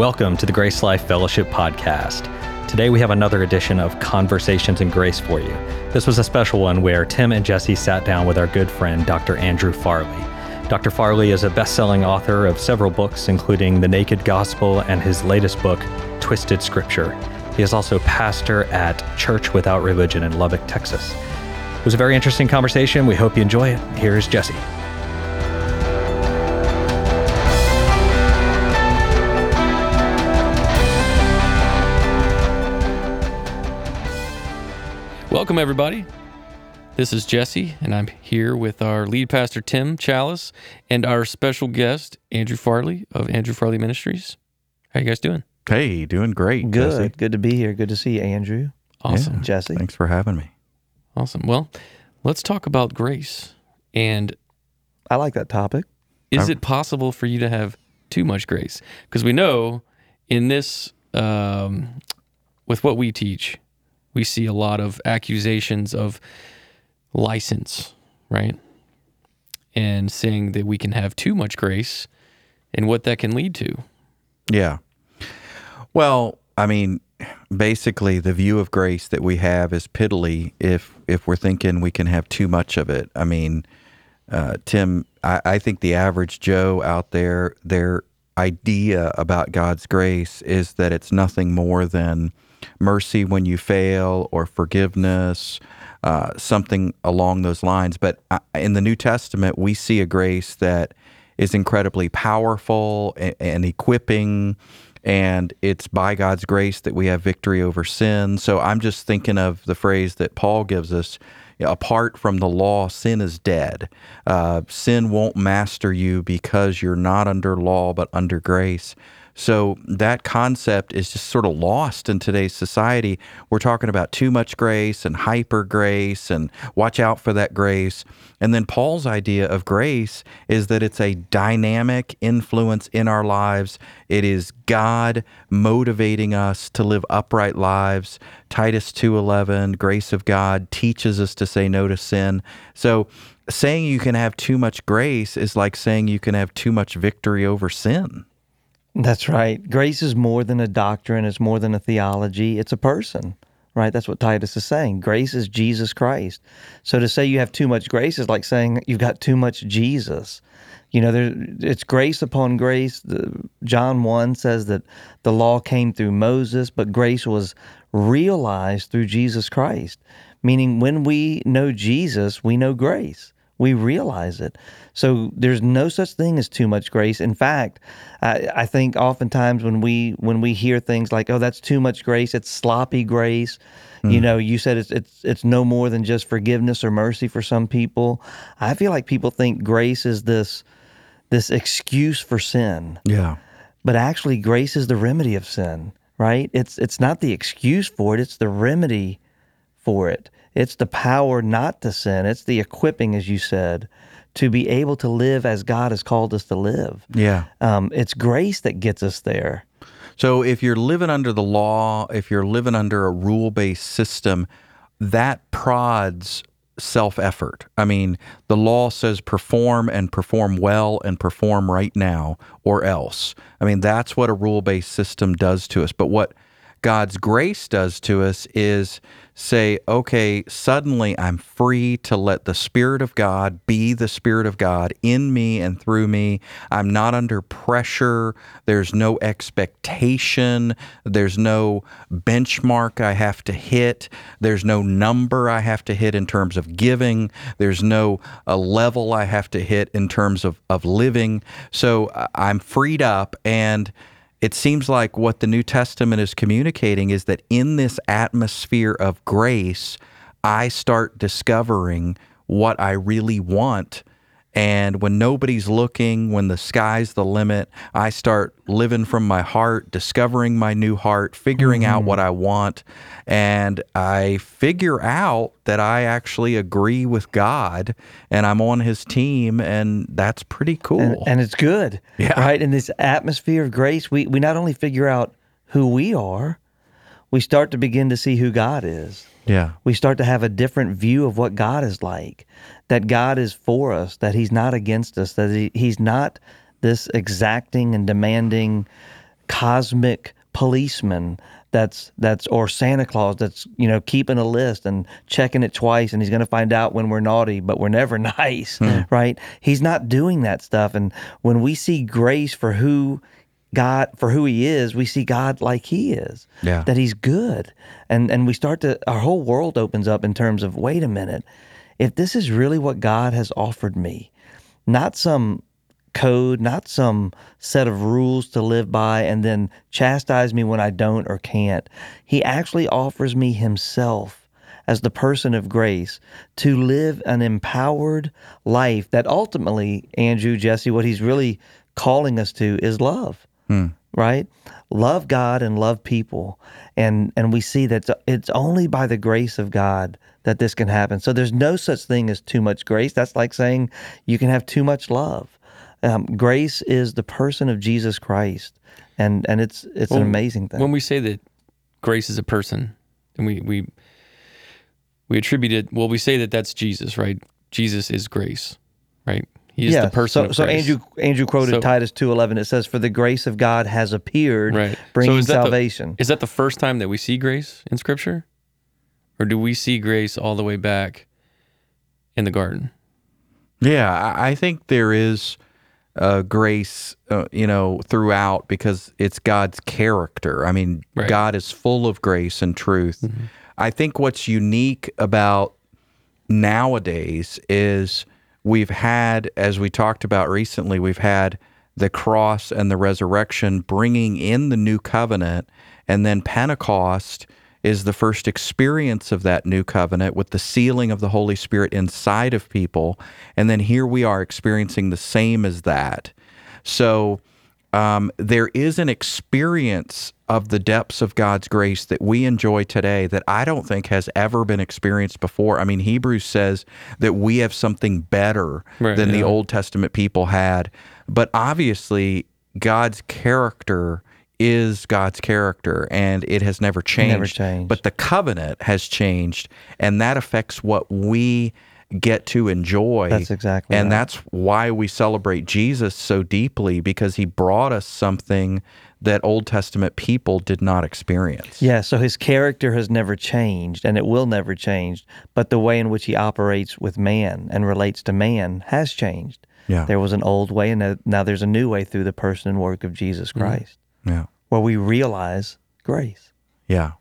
Welcome to the Grace Life Fellowship Podcast. Today we have another edition of Conversations in Grace for you. This was a special one where Tim and Jesse sat down with our good friend, Dr. Andrew Farley. Dr. Farley is a best selling author of several books, including The Naked Gospel and his latest book, Twisted Scripture. He is also pastor at Church Without Religion in Lubbock, Texas. It was a very interesting conversation. We hope you enjoy it. Here's Jesse. Welcome, everybody. This is Jesse, and I'm here with our lead pastor, Tim Chalice, and our special guest, Andrew Farley of Andrew Farley Ministries. How you guys doing? Hey, doing great. Good. Jesse. Good to be here. Good to see you, Andrew. Awesome. Yeah, Jesse. Thanks for having me. Awesome. Well, let's talk about grace. And I like that topic. is it possible for you to have too much grace? Because we know in this, um, with what we teach, we see a lot of accusations of license, right? And saying that we can have too much grace and what that can lead to. Yeah. Well, I mean, basically, the view of grace that we have is piddly if if we're thinking we can have too much of it. I mean, uh, Tim, I, I think the average Joe out there, their idea about God's grace is that it's nothing more than mercy when you fail or forgiveness, uh, something along those lines. But uh, in the New Testament, we see a grace that is incredibly powerful and, and equipping. And it's by God's grace that we have victory over sin. So I'm just thinking of the phrase that Paul gives us apart from the law, sin is dead. Uh, sin won't master you because you're not under law, but under grace. So that concept is just sort of lost in today's society. We're talking about too much grace and hyper grace and watch out for that grace. And then Paul's idea of grace is that it's a dynamic influence in our lives. It is God motivating us to live upright lives. Titus 2:11, grace of God teaches us to say no to sin. So saying you can have too much grace is like saying you can have too much victory over sin. That's right. Grace is more than a doctrine, it's more than a theology, it's a person, right? That's what Titus is saying. Grace is Jesus Christ. So to say you have too much grace is like saying you've got too much Jesus. You know, there, it's grace upon grace. The, John 1 says that the law came through Moses, but grace was realized through Jesus Christ. Meaning, when we know Jesus, we know grace we realize it. So there's no such thing as too much grace. In fact, I, I, think oftentimes when we when we hear things like, "Oh, that's too much grace," it's sloppy grace. Mm. You know, you said it's it's it's no more than just forgiveness or mercy for some people. I feel like people think grace is this this excuse for sin. Yeah. But actually, grace is the remedy of sin. Right? It's it's not the excuse for it. It's the remedy for it. It's the power not to sin. It's the equipping, as you said, to be able to live as God has called us to live. Yeah. Um, it's grace that gets us there. So if you're living under the law, if you're living under a rule based system, that prods self effort. I mean, the law says perform and perform well and perform right now or else. I mean, that's what a rule based system does to us. But what God's grace does to us is say, okay, suddenly I'm free to let the Spirit of God be the Spirit of God in me and through me. I'm not under pressure. There's no expectation. There's no benchmark I have to hit. There's no number I have to hit in terms of giving. There's no a level I have to hit in terms of, of living. So uh, I'm freed up and it seems like what the New Testament is communicating is that in this atmosphere of grace, I start discovering what I really want and when nobody's looking, when the sky's the limit, I start living from my heart, discovering my new heart, figuring mm-hmm. out what I want. And I figure out that I actually agree with God and I'm on his team. And that's pretty cool. And, and it's good. Yeah. Right. In this atmosphere of grace, we, we not only figure out who we are, we start to begin to see who God is. Yeah. We start to have a different view of what God is like, that God is for us, that He's not against us, that he, He's not this exacting and demanding cosmic policeman that's that's or Santa Claus that's you know keeping a list and checking it twice and he's going to find out when we're naughty but we're never nice hmm. right he's not doing that stuff and when we see grace for who God for who he is we see God like he is Yeah. that he's good and and we start to our whole world opens up in terms of wait a minute if this is really what God has offered me not some code, not some set of rules to live by and then chastise me when I don't or can't. He actually offers me himself as the person of grace to live an empowered life that ultimately, Andrew, Jesse, what he's really calling us to is love. Right? Love God and love people. And and we see that it's only by the grace of God that this can happen. So there's no such thing as too much grace. That's like saying you can have too much love. Um, grace is the person of Jesus Christ, and and it's it's an amazing thing. When we say that grace is a person, and we we we attribute it, well, we say that that's Jesus, right? Jesus is grace, right? He is yeah, the person. So, of so. Andrew Andrew quoted So- Titus two eleven. It says, "For the grace of God has appeared, right? bringing so is that the- salvation." is that the first time that we see grace in Scripture, or do we see grace all the way back in the garden? Yeah, I I think there is uh, grace, uh, you know, throughout because it's God's character. I mean, Right. God is full of grace and truth. I think what's unique about nowadays is we've had, as we talked about recently, we've had the cross and the resurrection bringing in the new covenant, and then Pentecost is the first experience of that new covenant with the sealing of the Holy Spirit inside of people. And then here we are experiencing the same as that. So um, there is an experience of the depths of God's grace that we enjoy today that I don't think has ever been experienced before. I mean, Hebrews says that we have something better Right, than the. Old Testament people had. But obviously, God's character is God's character and it has never changed. changed. But the covenant has changed and that affects what we get to enjoy. That's exactly And right. that's why we celebrate Jesus so deeply because he brought us something that Old Testament people did not experience. Yeah, so his character has never changed and it will never change, but the way in which he operates with man and relates to man has changed. Yeah. There was an old way and now- now there's a new way through the person and work of Jesus mm-hmm. Christ Yeah. where we realize grace. Yeah.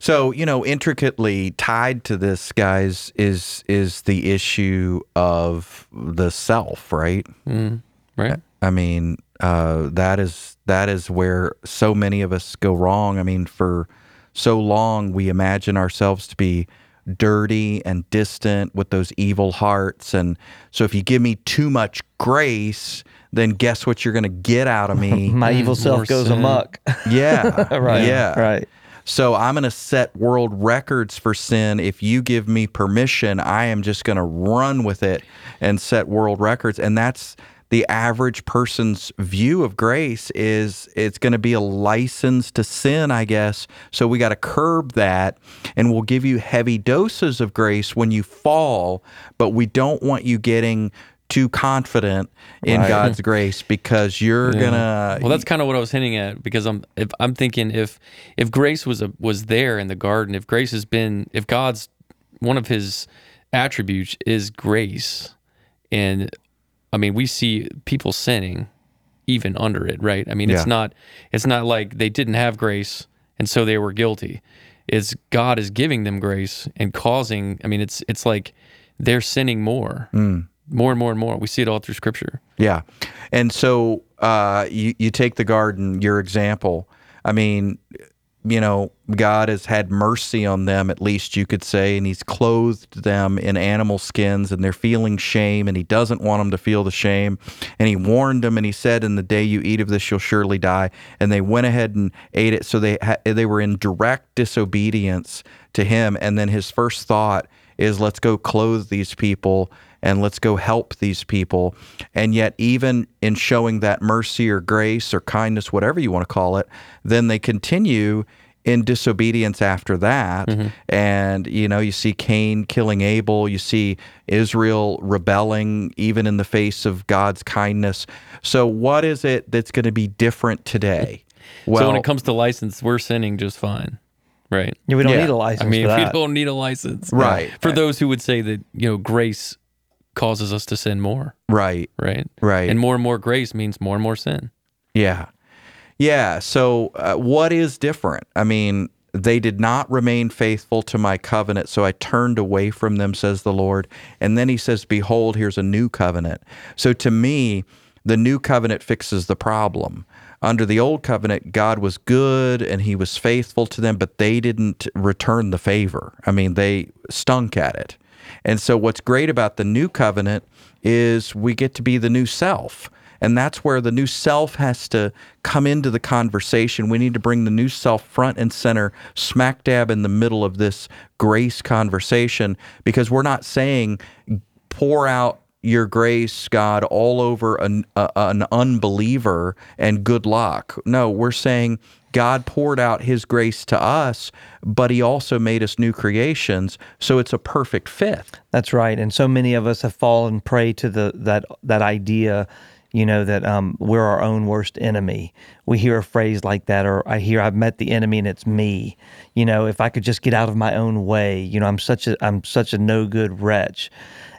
So, you know, intricately tied to this, guys, is is the issue of the self, right? Mm, right? I mean, uh, that is that is where so many of us go wrong. I mean, for so long we imagine ourselves to be dirty and distant with those evil hearts, and so if you give me too much grace, then guess what you're going to get out of me? My evil self more goes sin. amok. yeah, right. yeah, Right. So I'm going to set world records for sin. If you give me permission, I am just going to run with it and set world records. And that's the average person's view of grace is it's going to be a license to sin, I guess. So we got to curb that and we'll give you heavy doses of grace when you fall, but we don't want you getting too confident in Right. God's grace because you're Yeah. going to Well, that's kind of what I was hinting at because I'm if I'm thinking if if grace was a was there in the garden, if grace has been if God's one of his attributes is grace, and I mean we see people sinning even under it, right? I mean Yeah. it's not it's not like they didn't have grace and so they were guilty. It's God is giving them grace and causing. I mean it's it's like they're sinning more, mm. More and more and more. We see it all through Scripture. Yeah. And so uh, you, you take the garden, your example. I mean, you know, God has had mercy on them, at least you could say, and He's clothed them in animal skins, and they're feeling shame, and He doesn't want them to feel the shame. And He warned them, and He said, "In the day you eat of this, you'll surely die." And they went ahead and ate it. So they ha- they were in direct disobedience to Him. And then His first thought is, "Let's go clothe these people." And let's go help these people. And yet, even in showing that mercy or grace or kindness, whatever you want to call it, then they continue in disobedience after that. Mm-hmm. And, you know, you see Cain killing Abel, you see Israel rebelling even in the face of God's kindness. So, what is it that's going to be different today? Well, so when it comes to license, we're sinning just fine, right? Yeah, we don't Yeah. need a license I mean, for we don't need a license, Right. For those who would say that you know grace causes us to sin more, right, right? right. And more and more grace means more and more sin. Yeah. Yeah. So, uh, what is different? I mean, they did not remain faithful to my covenant, so I turned away from them, says the Lord. And then he says, Behold, here's a new covenant. So, to me, the new covenant fixes the problem. Under the old covenant, God was good and he was faithful to them, but they didn't return the favor. I mean, they stunk at it. And so, what's great about the new covenant is we get to be the new self. And that's where the new self has to come into the conversation. We need to bring the new self front and center, smack dab in the middle of this grace conversation, because we're not saying pour out your grace, God, all over an, uh, an unbeliever and good luck. No, we're saying God poured out his grace to us, but he also made us new creations. So it's a perfect fit. That's right. And so many of us have fallen prey to the that that idea, you know, that um, we're our own worst enemy. We hear a phrase like that, or I hear I've met the enemy and it's me. You know, if I could just get out of my own way, you know, I'm such a I'm such a no good wretch.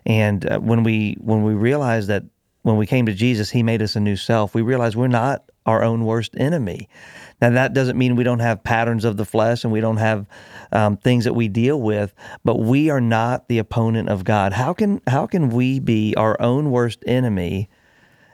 And uh, when we when we realize that when we came to Jesus, He made us a new self. We realize we're not our own worst enemy. Now that doesn't mean we don't have patterns of the flesh and we don't have um, things that we deal with, but we are not the opponent of God. How can how can we be our own worst enemy,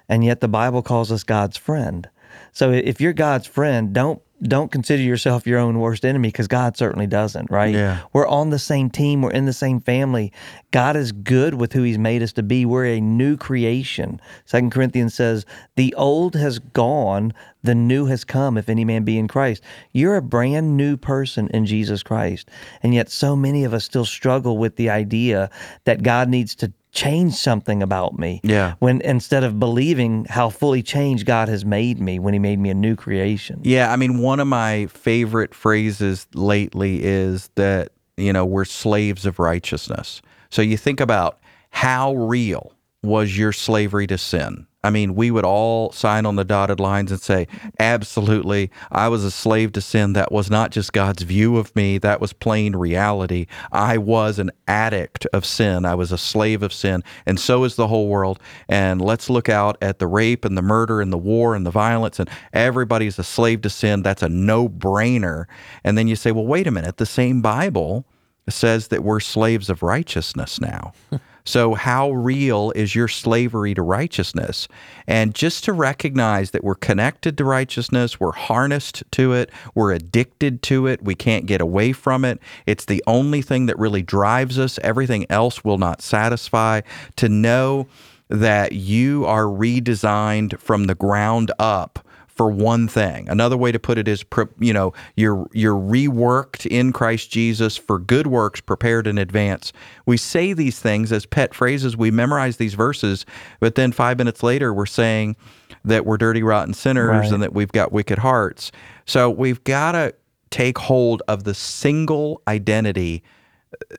and yet the Bible calls us God's friend? So if you're God's friend, don't don't consider yourself your own worst enemy because God certainly doesn't, right? Yeah. We're on the same team, we're in the same family. God is good with who he's made us to be. We're a new creation. Second Corinthians says, "The old has gone, the new has come if any man be in Christ." You're a brand new person in Jesus Christ. And yet so many of us still struggle with the idea that God needs to change something about me. Yeah. When instead of believing how fully changed God has made me when he made me a new creation. Yeah, I mean, one of my favorite phrases lately is that, you know, we're slaves of righteousness. So you think about how real was your slavery to sin? I mean, we would all sign on the dotted lines and say, absolutely, I was a slave to sin. That was not just God's view of me, that was plain reality. I was an addict of sin. I was a slave of sin, and so is the whole world. And let's look out at the rape and the murder and the war and the violence, and everybody's a slave to sin. That's a no brainer. And then you say, well, wait a minute, the same Bible says that we're slaves of righteousness now. So, how real is your slavery to righteousness? And just to recognize that we're connected to righteousness, we're harnessed to it, we're addicted to it, we can't get away from it. It's the only thing that really drives us. Everything else will not satisfy. To know that you are redesigned from the ground up for one thing. Another way to put it is, you know, you're you're reworked in Christ Jesus for good works prepared in advance. We say these things as pet phrases. We memorize these verses, but then five minutes later, we're saying that we're dirty, rotten sinners Right. and that we've got wicked hearts. So we've got to take hold of the single identity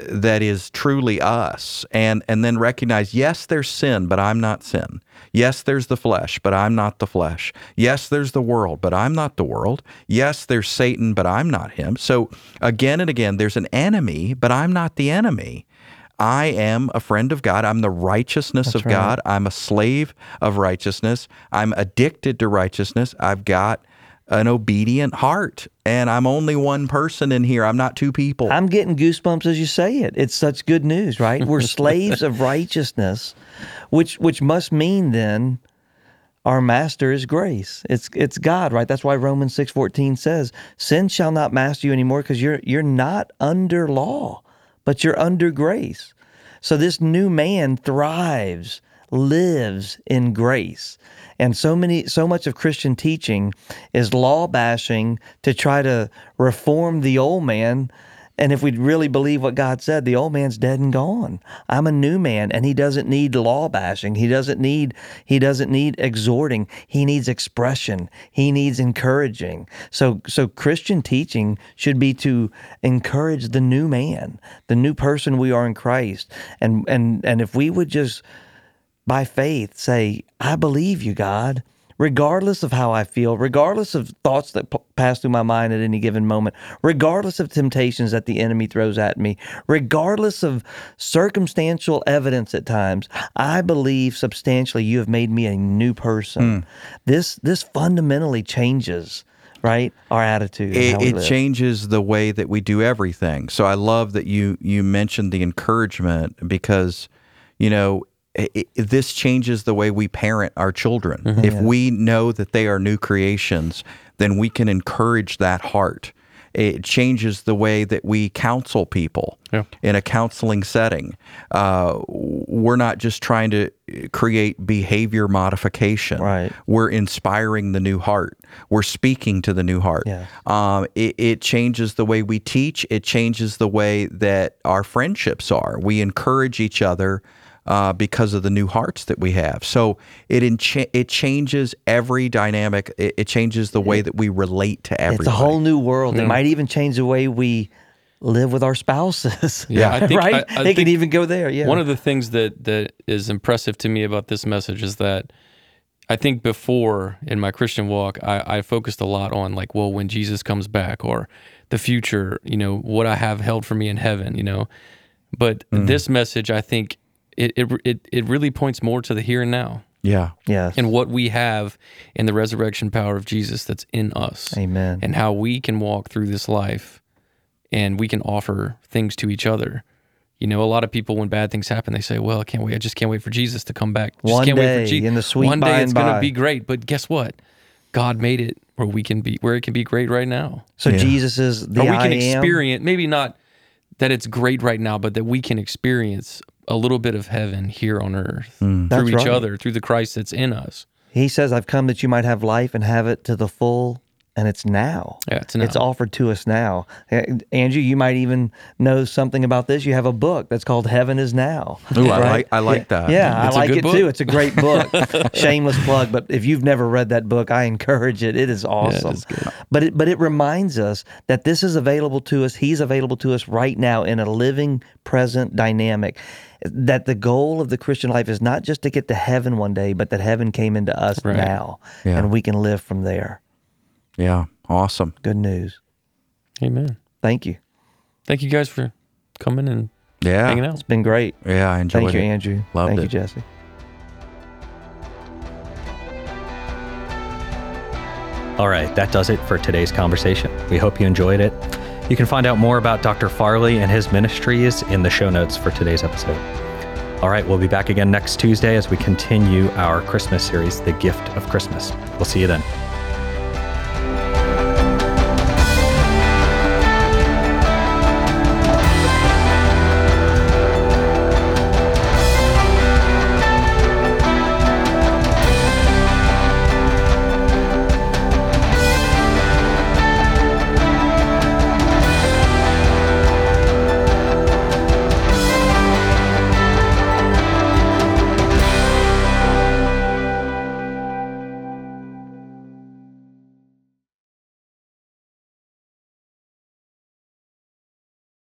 that is truly us and and then recognize yes there's sin but I'm not sin. Yes there's the flesh but I'm not the flesh. Yes there's the world but I'm not the world. Yes there's Satan but I'm not him. So again and again there's an enemy but I'm not the enemy. I am a friend of God. I'm the righteousness of right. God. I'm a slave of righteousness. I'm addicted to righteousness. I've got an obedient heart and I'm only one person in here. I'm not two people. I'm getting goosebumps as you say it. It's such good news, right? We're slaves of righteousness, which which must mean then our master is grace. It's it's God, right? That's why Romans 6:14 says, "Sin shall not master you anymore because you're you're not under law, but you're under grace." So this new man thrives, lives in grace. And so many so much of Christian teaching is law bashing to try to reform the old man And if we really believe what God said, the old man's dead and gone. I'm a new man and he doesn't need law bashing. He doesn't need he doesn't need exhorting. He needs expression. He needs encouraging. So so Christian teaching should be to encourage the new man, the new person we are in Christ. And and and if we would just by faith say, I believe you, God regardless of how I feel, regardless of thoughts that p- pass through my mind at any given moment, regardless of temptations that the enemy throws at me, regardless of circumstantial evidence at times, I believe substantially you have made me a new person. Hmm. This this fundamentally changes right our attitude it, it changes the way that we do everything. So I love that you you mentioned the encouragement because you know i i this changes the way we parent our children. If we know that they are new creations, then we can encourage that heart. It changes the way that we counsel people Yeah. in a counseling setting. Uh, we're not just trying to create behavior modification. Right. We're inspiring the new heart. We're speaking to the new heart. Yeah. Um, it, it changes the way we teach. It changes the way that our friendships are. We encourage each other uh, because of the new hearts that we have. So it encha- it changes every dynamic. It, it changes the way mm-hmm. that we relate to everybody. it's a whole new world. It mm-hmm. might even change the way we live with our spouses. Yeah, I think- right. I- I it can even go there. Yeah. One of the things that that is impressive to me about this message is that I think before in my Christian walk, I, I focused a lot on like, well, when Jesus comes back or the future, you know, what I have held for me in heaven, you know. But mm-hmm. this message, I think it, it it it really points more to the here and now yeah. yes. and what we have in the resurrection power of Jesus that's in us. Amen. And how we can walk through this life and we can offer things to each other. You know, a lot of people when bad things happen, they say, "Well, I can't wait. I just can't wait for Jesus to come back. Just One can't wait day, for Je- in the sweet One by day and it's going by. to be great." But guess what? God made it where we can be where it can be great right now. so Jesus is the or we I can am. experience maybe not that it's great right now, but that we can experience a little bit of heaven here on earth through Mm. That's each right. other, through the Christ that's in us. He says, I've come that you might have life and have it to the full, and it's now. Yeah, it's now. It's offered to us now. Uh, Andrew, you might even know something about this. You have a book that's called Heaven is Now. Ooh, I like I like that. Yeah, It's I a like it book. too. It's a great book. Shameless plug, but if you've never read that book, I encourage it. It is awesome. it's good. But it but it reminds us that this is available to us. He's available to us right now in a living present dynamic. That the goal of the Christian life is not just to get to heaven one day, but that heaven came into us Right. now, Yeah. and we can live from there. Yeah. Awesome. Good news. Amen. Thank you. Thank you guys for coming and Yeah. hanging out. It's been great. Yeah. I enjoyed it. Thank you. Andrew. Loved Thank it. you, Jesse. All right, that does it for today's conversation. We hope you enjoyed it. You can find out more about Dr. Farley and his ministries in the show notes for today's episode. All right, we'll be back again next Tuesday as we continue our Christmas series, The Gift of Christmas. We'll see you then.